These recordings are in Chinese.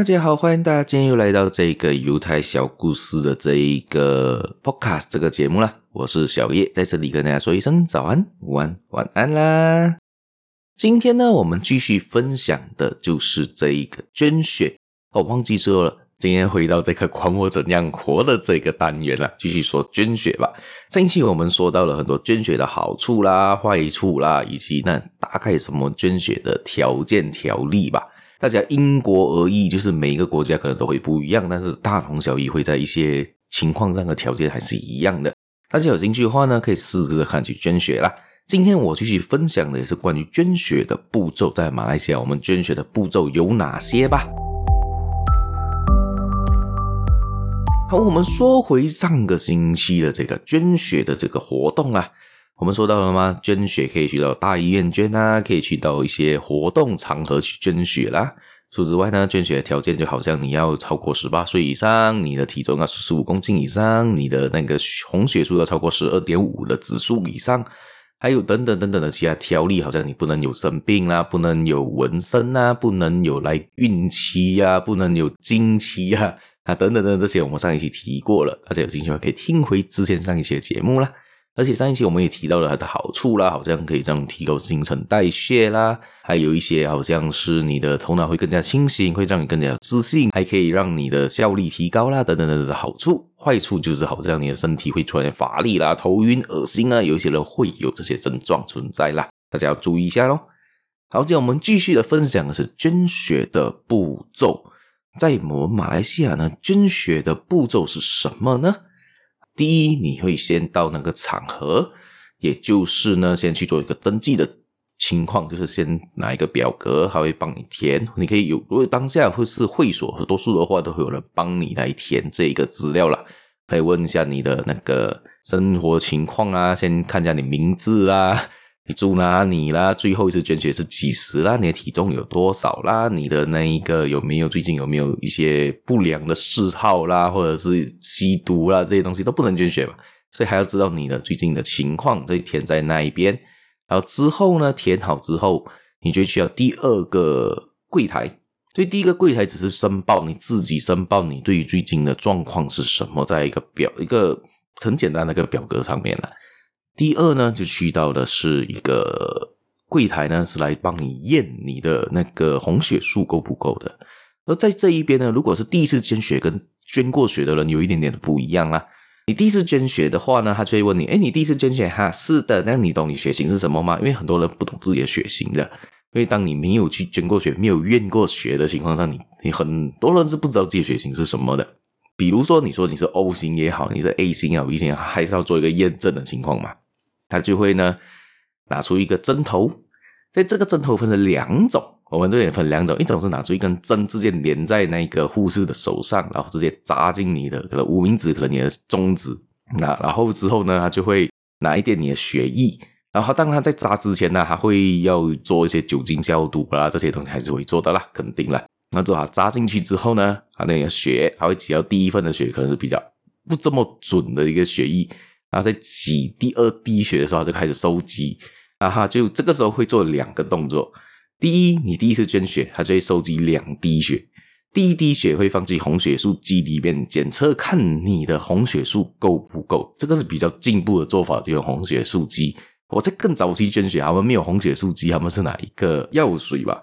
大家好，欢迎大家今天又来到这个犹太小故事的这一个 Podcast 这个节目啦。我是小叶，在这里跟大家说一声早安、午安、晚安啦。今天呢，我们继续分享的就是这一个捐血。哦、忘记说了，今天回到这个管我怎样活的这个单元了，继续说捐血吧。上一期我们说到了很多捐血的好处啦、坏处啦，以及那大概什么捐血的条件条例吧。大家因国而异，就是每一个国家可能都会不一样，但是大同小异，会在一些情况上的条件还是一样的。大家有兴趣的话呢，可以试着看去捐血啦。今天我继续分享的也是关于捐血的步骤，在马来西亚我们捐血的步骤有哪些吧。好，我们说回上个星期的这个捐血的这个活动啊。我们说到了吗？捐血可以去到大医院捐啊，可以去到一些活动场合去捐血啦。除此之外呢，捐血的条件就好像你要超过十八岁以上，你的体重要是十五公斤以上，你的那个红血素要超过十二点五的指数以上，还有等等等等的其他条例，好像你不能有生病啦，不能有纹身啊，不能有来孕期呀，不能有经期啊，啊等等等等这些，我们上一期提过了，大家有兴趣的话可以听回之前上一期的节目啦。而且上一期我们也提到了它的好处啦，好像可以这样提高新陈代谢啦，还有一些好像是你的头脑会更加清醒，会让你更加自信，还可以让你的效率提高啦，等等等等的好处。坏处就是好像你的身体会突然乏力啦、头晕、恶心啊，有一些人会有这些症状存在啦，大家要注意一下咯。好，接下来我们继续的分享的是捐血的步骤，在我们马来西亚呢，捐血的步骤是什么呢？第一，你会先到那个场合，也就是呢，先去做一个登记的情况，就是先拿一个表格，他会帮你填。你可以有，如果当下会是会所，多数的话都会有人帮你来填这一个资料啦。可以问一下你的那个生活情况啊，先看一下你名字啊。你住哪里啦？最后一次捐血是几时啦？你的体重有多少啦？你的那一个有没有最近有没有一些不良的嗜好啦，或者是吸毒啦，这些东西都不能捐血嘛？所以还要知道你的最近的情况，所以填在那一边。然后之后呢，填好之后，你就需要第二个柜台。所以第一个柜台只是申报你自己申报你对于最近的状况是什么，在一个表一个很简单的一个表格上面了。第二呢，就去到的是一个柜台呢，是来帮你验你的那个红血素够不够的。而在这一边呢，如果是第一次捐血跟捐过血的人有一点点的不一样啦。你第一次捐血的话呢，他就会问你：诶，你第一次捐血哈？是的，那你懂你血型是什么吗？因为很多人不懂自己的血型的。因为当你没有去捐过血、没有验过血的情况下，你你很多人是不知道自己血型是什么的。比如说，你说你是 O 型也好，你是 A 型也好，B 型也好，还是要做一个验证的情况嘛？他就会呢拿出一个针头，在这个针头分成两种，我们这边分两种，一种是拿出一根针，直接连在那个护士的手上，然后直接扎进你的可能无名指，可能你的中指，那然后之后呢，他就会拿一点你的血液，然后当他在扎之前呢，他会要做一些酒精消毒啦，这些东西还是会做的啦，肯定啦。那之后他扎进去之后呢，他那个血，他会挤到第一份的血，可能是比较不这么准的一个血液。然后在挤第二滴血的时候，他就开始收集，啊哈，就这个时候会做两个动作。第一，你第一次捐血，它就会收集两滴血，第一滴血会放进红血素机里面检测，看你的红血素够不够。这个是比较进步的做法，就用红血素机。我在更早期捐血，他们没有红血素机，他们是拿一个药水吧，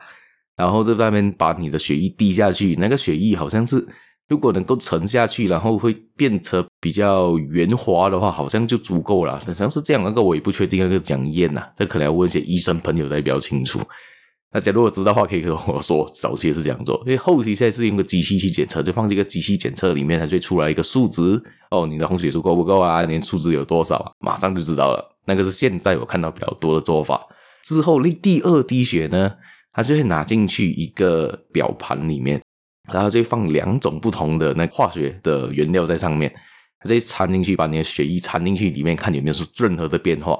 然后在外面把你的血液滴下去，那个血液好像是。如果能够沉下去，然后会变成比较圆滑的话，好像就足够了。好像是这样，那个我也不确定，那个讲验呐，这可能要问一些医生朋友才比较清楚。大家如果知道的话，可以跟我说。早期也是这样做，因为后期现在是用个机器去检测，就放这个机器检测里面，它就会出来一个数值。哦，你的红血素够不够啊？你的数值有多少啊？马上就知道了。那个是现在我看到比较多的做法。之后那第二滴血呢，它就会拿进去一个表盘里面。然后就放两种不同的那化学的原料在上面，它就掺进去，把你的血液掺进去里面，看有没有是任何的变化。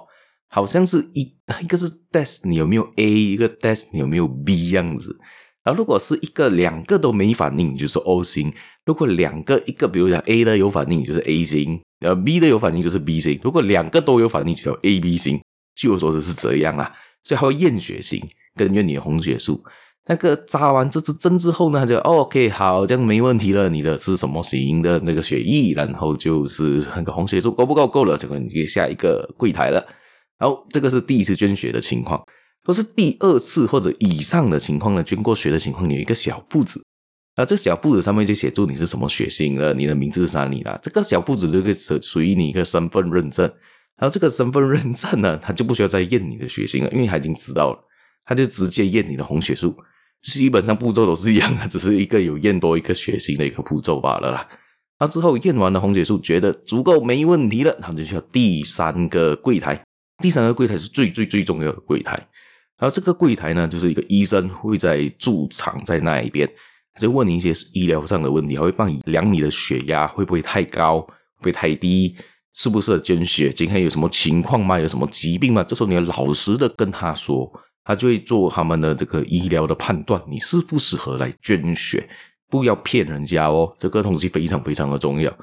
好像是一 一个是 test 你有没有 A，一个 test 你有没有 B 样子。然后如果是一个两个都没反应，就是 O 型；如果两个一个，比如讲 A 的有反应，就是 A 型；呃 B 的有反应就是 B 型。如果两个都有反应，就叫 AB 型。据我所知是这样啊，所以还会验血型，根据你的红血素。那个扎完这支针之后呢，他就 OK 好，这样没问题了。你的是什么型的那个血液？然后就是那个红血素够不够？够了，就可以下一个柜台了。然后这个是第一次捐血的情况。若是第二次或者以上的情况呢，捐过血的情况，有一个小簿子。啊，这个小簿子上面就写住你是什么血型了，你的名字是哪里了。这个小簿子就可以属于你一个身份认证。然后这个身份认证呢，他就不需要再验你的血型了，因为他已经知道了，他就直接验你的红血素。基本上步骤都是一样的，只是一个有验多一个血型的一个步骤罢了啦。那之后验完了红血素，觉得足够没问题了，然后就需要第三个柜台。第三个柜台是最最最重要的柜台。然后这个柜台呢，就是一个医生会在驻场在那一边，他就问你一些医疗上的问题，他会帮你量你的血压会不会太高，会不会太低，适不适合捐血，今天有什么情况吗？有什么疾病吗？这时候你要老实的跟他说。他就会做他们的这个医疗的判断，你适不适合来捐血？不要骗人家哦，这个东西非常非常的重要，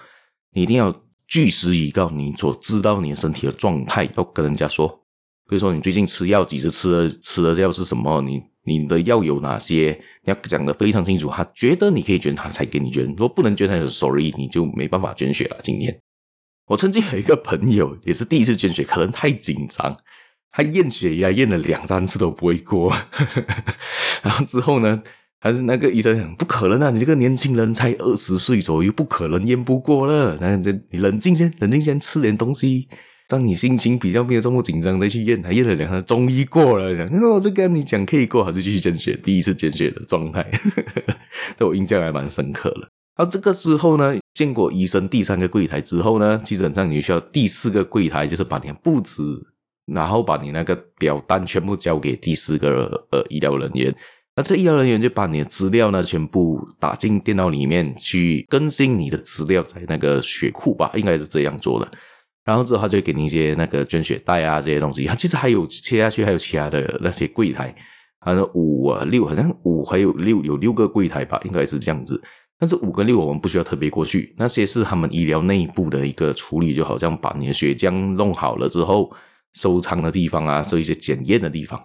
你一定要据实以告，你所知道你的身体的状态要跟人家说。比如说你最近吃药几时吃的，吃的药是什么？你你的药有哪些？你要讲得非常清楚。他觉得你可以捐，他才给你捐。如果不能捐，他就 sorry，你就没办法捐血了。今天我曾经有一个朋友，也是第一次捐血，可能太紧张。他验血呀验了两三次都不会过，然后之后呢，还是那个医生讲不可能啊，你这个年轻人才二十岁左右，不可能验不过了。然后这你冷静先，冷静先吃点东西，当你心情比较没有这么紧张再去验，他验了两次终于过了。然后我就跟你讲可以过，还是继续捐血，第一次捐血的状态，对我印象还蛮深刻的。然后这个时候呢，见过医生第三个柜台之后呢，基本上你需要第四个柜台，就是把你的簿子。然后把你那个表单全部交给第四个呃医疗人员，那这医疗人员就把你的资料呢全部打进电脑里面去更新你的资料在那个血库吧，应该是这样做的。然后之后他就给你一些那个捐血袋啊这些东西，他其实还有切下去还有其他的那些柜台，好像五啊六，好像五还有六有六个柜台吧，应该是这样子。但是五跟六我们不需要特别过去，那些是他们医疗内部的一个处理，就好像把你的血浆弄好了之后。收藏的地方啊，收一些检验的地方。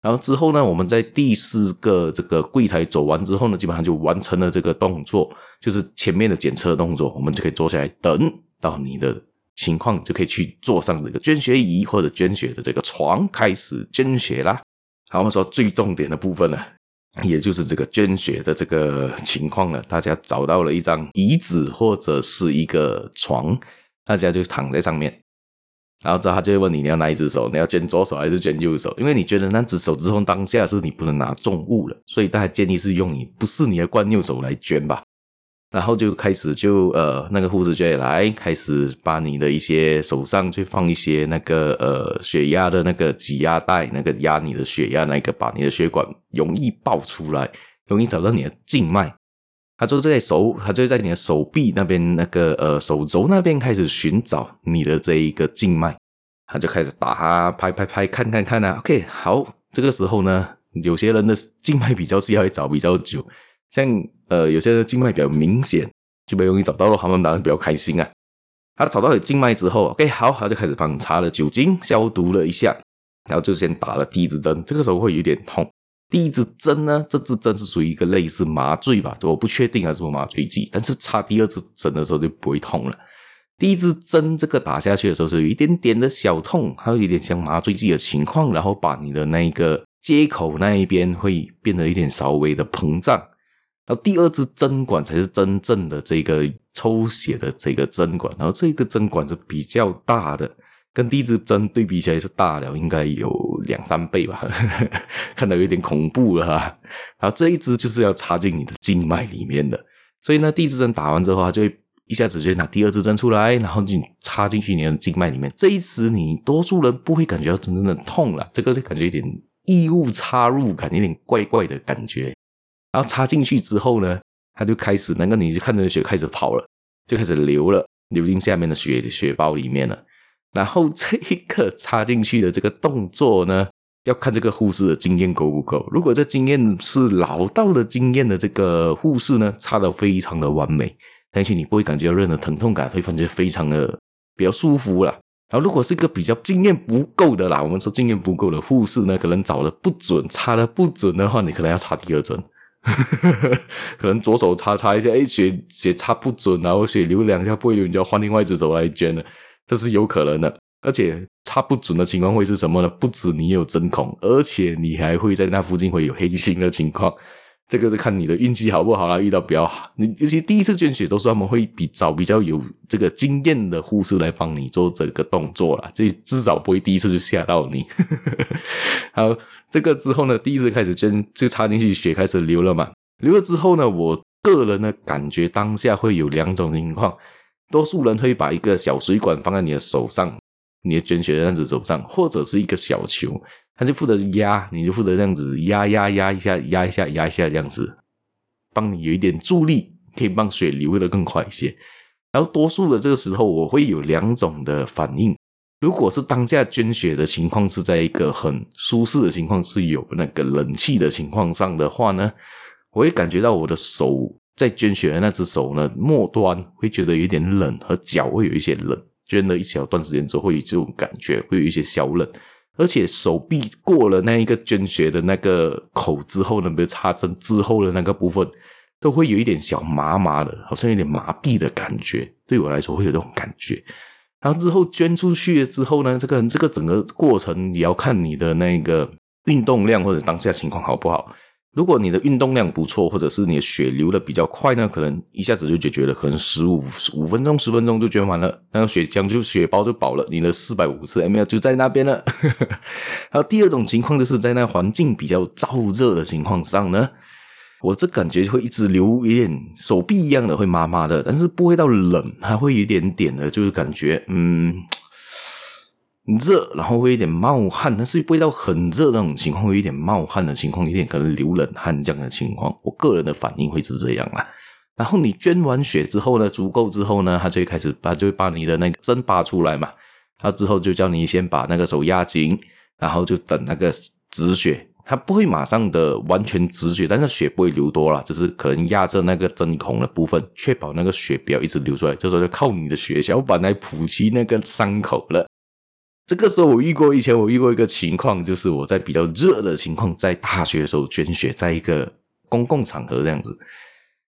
然后之后呢，我们在第四个这个柜台走完之后呢，基本上就完成了这个动作，就是前面的检测动作，我们就可以坐下来等到你的情况，就可以去坐上这个捐血仪或者捐血的这个床，开始捐血啦。好，我们说最重点的部分呢，也就是这个捐血的这个情况了。大家找到了一张椅子或者是一个床，大家就躺在上面。然后之后他就会问你，你要哪一只手？你要捐左手还是捐右手？因为你觉得那只手之后当下是你不能拿重物了，所以大家建议是用你不是你的惯右手来捐吧。然后就开始就呃那个护士就会来开始把你的一些手上去放一些那个呃血压的那个挤压带，那个压你的血压，那个把你的血管容易爆出来，容易找到你的静脉。他就在手，他就在你的手臂那边，那个呃手肘那边开始寻找你的这一个静脉，他就开始打啊，拍拍拍，看看看啊。OK，好，这个时候呢，有些人的静脉比较需要找比较久，像呃有些人的静脉比较明显，就比较容易找到了，他们当然比较开心啊。他找到了静脉之后，OK，好，他就开始帮你擦了酒精消毒了一下，然后就先打了第一支针，这个时候会有点痛。第一支针呢，这支针是属于一个类似麻醉吧，我不确定还是什么麻醉剂。但是插第二支针的时候就不会痛了。第一支针这个打下去的时候是有一点点的小痛，还有一点像麻醉剂的情况，然后把你的那个接口那一边会变得一点稍微的膨胀。然后第二支针管才是真正的这个抽血的这个针管，然后这个针管是比较大的。跟第一支针对比起来是大了，应该有两三倍吧，看到有点恐怖了哈。然后这一支就是要插进你的静脉里面的，所以呢，第一支针打完之后，它就会一下子就拿第二支针出来，然后就插进去你的静脉里面。这一次你多数人不会感觉到真正的痛了，这个就感觉有点异物插入感，有点怪怪的感觉。然后插进去之后呢，它就开始，那个你就看着血开始跑了，就开始流了，流进下面的血血包里面了。然后这一个插进去的这个动作呢，要看这个护士的经验够不够。如果这经验是老道的经验的这个护士呢，插得非常的完美，但是你不会感觉到任何疼痛感，会感觉非常的比较舒服啦。然后如果是一个比较经验不够的啦，我们说经验不够的护士呢，可能找的不准，插的不准的话，你可能要插第二针。可能左手插插一下，哎，血血插不准，然后血流两下不会流，你就要换另外一只手来捐了，这是有可能的。而且插不准的情况会是什么呢？不止你有针孔，而且你还会在那附近会有黑心的情况。这个是看你的运气好不好啦，遇到比较好，你尤其第一次捐血，都是他们会比找比较有这个经验的护士来帮你做这个动作啦，这至少不会第一次就吓到你。好，这个之后呢，第一次开始捐就插进去，血开始流了嘛。流了之后呢，我个人呢感觉当下会有两种情况，多数人会把一个小水管放在你的手上。你的捐血的样子手上，或者是一个小球，他就负责压，你就负责这样子压压压一下，压一下压一下这样子，帮你有一点助力，可以帮血流得更快一些。然后多数的这个时候，我会有两种的反应。如果是当下捐血的情况是在一个很舒适的情况，是有那个冷气的情况上的话呢，我会感觉到我的手在捐血的那只手呢，末端会觉得有点冷，和脚会有一些冷。捐了一小段时间之后，会有这种感觉，会有一些小冷，而且手臂过了那一个捐血的那个口之后呢，比如插针之后的那个部分，都会有一点小麻麻的，好像有点麻痹的感觉。对我来说会有这种感觉。然后之后捐出去之后呢，这个这个整个过程也要看你的那个运动量或者当下情况好不好。如果你的运动量不错，或者是你的血流的比较快呢，可能一下子就解决了，可能十五五分钟、十分钟就捐完了，那个血浆就血包就饱了，你的四百五十 ml 就在那边了。还有第二种情况，就是在那环境比较燥热的情况上呢，我这感觉会一直流，一点手臂一样的会麻麻的，但是不会到冷，还会有一点点的，就是感觉嗯。热，然后会有点冒汗，但是不会到很热那种情况，会有一点冒汗的情况，有点可能流冷汗这样的情况。我个人的反应会是这样啦。然后你捐完血之后呢，足够之后呢，他就会开始把就会把你的那个针拔出来嘛。他之后就叫你先把那个手压紧，然后就等那个止血。他不会马上的完全止血，但是血不会流多了，就是可能压着那个针孔的部分，确保那个血不要一直流出来。这时候就靠你的血小板来补齐那个伤口了。这个时候我遇过，以前我遇过一个情况，就是我在比较热的情况，在大学的时候捐血，在一个公共场合这样子，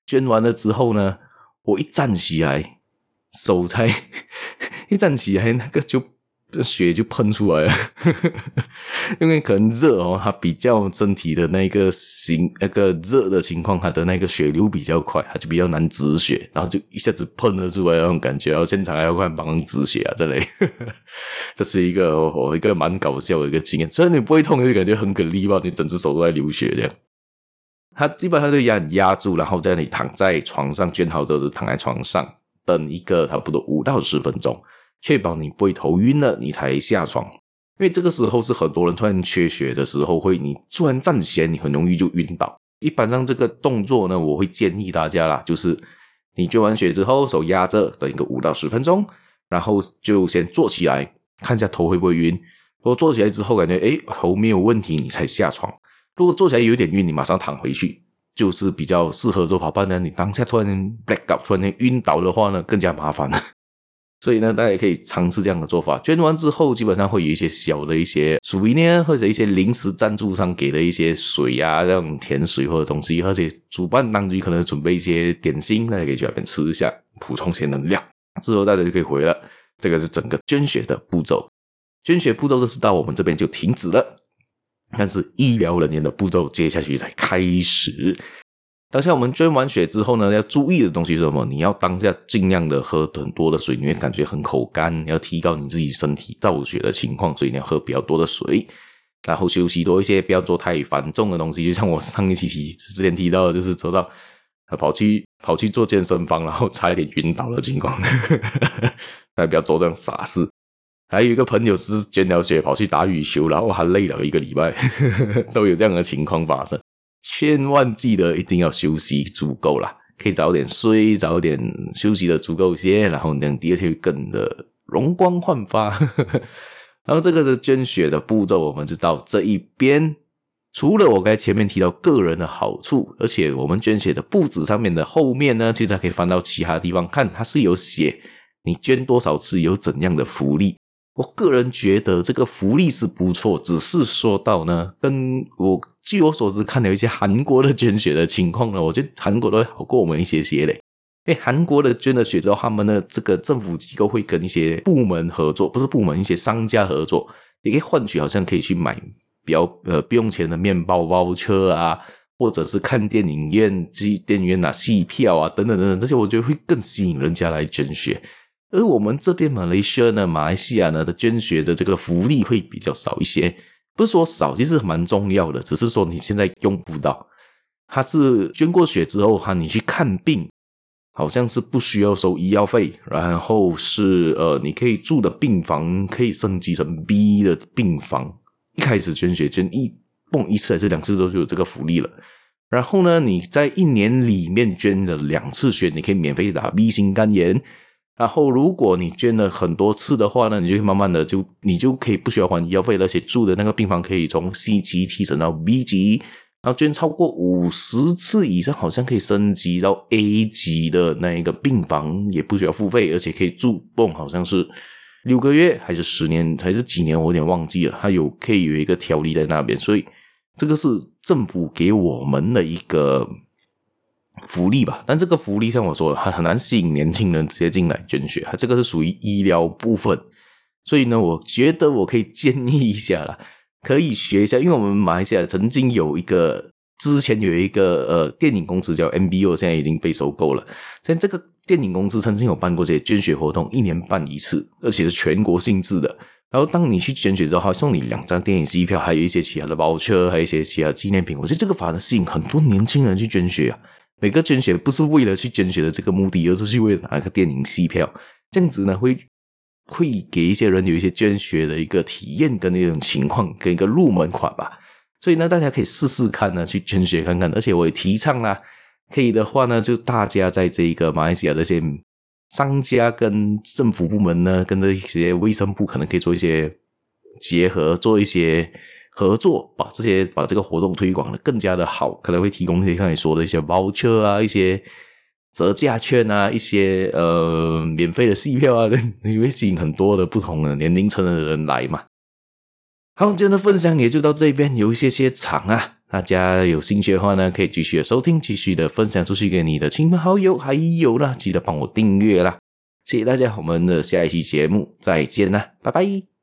捐完了之后呢，我一站起来，手才 一站起来，那个就。这血就喷出来了，因为可能热哦，它比较身体的那个形那个热的情况，它的那个血流比较快，它就比较难止血，然后就一下子喷了出来那种感觉，然后现场还要快帮忙止血啊这类，这是一个我一个蛮搞笑的一个经验，虽然你不会痛，就感觉很给力吧，你整只手都在流血这样。它基本上就压压住，然后在你躺在床上卷好之后就躺在床上等一个差不多五到十分钟。确保你不会头晕了，你才下床。因为这个时候是很多人突然缺血的时候，会你突然站起来，你很容易就晕倒。一般上这个动作呢，我会建议大家啦，就是你捐完血之后，手压着，等一个五到十分钟，然后就先坐起来，看一下头会不会晕。如果坐起来之后感觉诶头没有问题，你才下床。如果坐起来有点晕，你马上躺回去，就是比较适合做法。不然你当下突然 black out，突然间晕倒的话呢，更加麻烦了。所以呢，大家也可以尝试这样的做法。捐完之后，基本上会有一些小的一些薯呢，或者一些临时赞助商给的一些水啊，这种甜水或者东西，而且主办当局可能准备一些点心，大家可以去那边吃一下，补充些能量。之后大家就可以回了。这个是整个捐血的步骤。捐血步骤这是到我们这边就停止了，但是医疗人员的步骤接下去才开始。当下我们捐完血之后呢，要注意的东西是什么？你要当下尽量的喝很多的水，你会感觉很口干，要提高你自己身体造血的情况，所以你要喝比较多的水，然后休息多一些，不要做太繁重的东西。就像我上一期提之前提到的，就是走到跑去跑去做健身房，然后差一点晕倒的情况，大家不要做这样傻事。还有一个朋友是捐了血跑去打羽球，然后还累了一个礼拜，都有这样的情况发生。千万记得一定要休息足够啦，可以早点睡，早点休息的足够些，然后等第二天会更的容光焕发。然后这个是捐血的步骤，我们就到这一边。除了我刚才前面提到个人的好处，而且我们捐血的布子上面的后面呢，其实还可以翻到其他地方看，它是有写你捐多少次有怎样的福利。我个人觉得这个福利是不错，只是说到呢，跟我据我所知看了一些韩国的捐血的情况呢，我觉得韩国都好过我们一些些嘞。诶，韩国的捐了血之后，他们的这个政府机构会跟一些部门合作，不是部门，一些商家合作，也可以换取好像可以去买比较呃不用钱的面包包车啊，或者是看电影院、机电影院拿戏票啊等等等等，这些我觉得会更吸引人家来捐血。而我们这边马来西亚呢，马来西亚呢的捐血的这个福利会比较少一些，不是说少，其实蛮重要的，只是说你现在用不到。它是捐过血之后哈，你去看病。好像是不需要收医药费，然后是呃，你可以住的病房可以升级成 B 的病房。一开始捐血捐一蹦一次还是两次之后就有这个福利了。然后呢，你在一年里面捐了两次血，你可以免费打 B 型肝炎。然后如果你捐了很多次的话呢，你就慢慢的就你就可以不需要还医药费，而且住的那个病房可以从 C 级提升到 B 级。然后捐超过五十次以上，好像可以升级到 A 级的那一个病房，也不需要付费，而且可以住蹦，好像是六个月还是十年还是几年，我有点忘记了。它有可以有一个条例在那边，所以这个是政府给我们的一个福利吧。但这个福利像我说的，它很难吸引年轻人直接进来捐血，它这个是属于医疗部分，所以呢，我觉得我可以建议一下啦。可以学一下，因为我们马来西亚曾经有一个，之前有一个呃电影公司叫 MBO，现在已经被收购了。现在这个电影公司曾经有办过这些捐血活动，一年办一次，而且是全国性质的。然后当你去捐血之后，还送你两张电影机票，还有一些其他的包车，还有一些其他纪念品。我觉得这个反而吸引很多年轻人去捐血啊。每个捐血不是为了去捐血的这个目的，而是去为了拿个电影戏票，这样子呢会。会给一些人有一些捐血的一个体验跟那种情况，跟一个入门款吧。所以呢，大家可以试试看呢，去捐血看看。而且我也提倡啦，可以的话呢，就大家在这个马来西亚这些商家跟政府部门呢，跟这些卫生部可能可以做一些结合，做一些合作，把这些把这个活动推广的更加的好，可能会提供一些像你说的一些 voucher 啊，一些。折价券啊，一些呃免费的戏票啊，你会吸引很多的不同的年龄层的人来嘛。好，今天的分享也就到这边，有一些些长啊，大家有兴趣的话呢，可以继续的收听，继续的分享出去给你的亲朋好友，还有呢，记得帮我订阅啦，谢谢大家，我们的下一期节目再见啦，拜拜。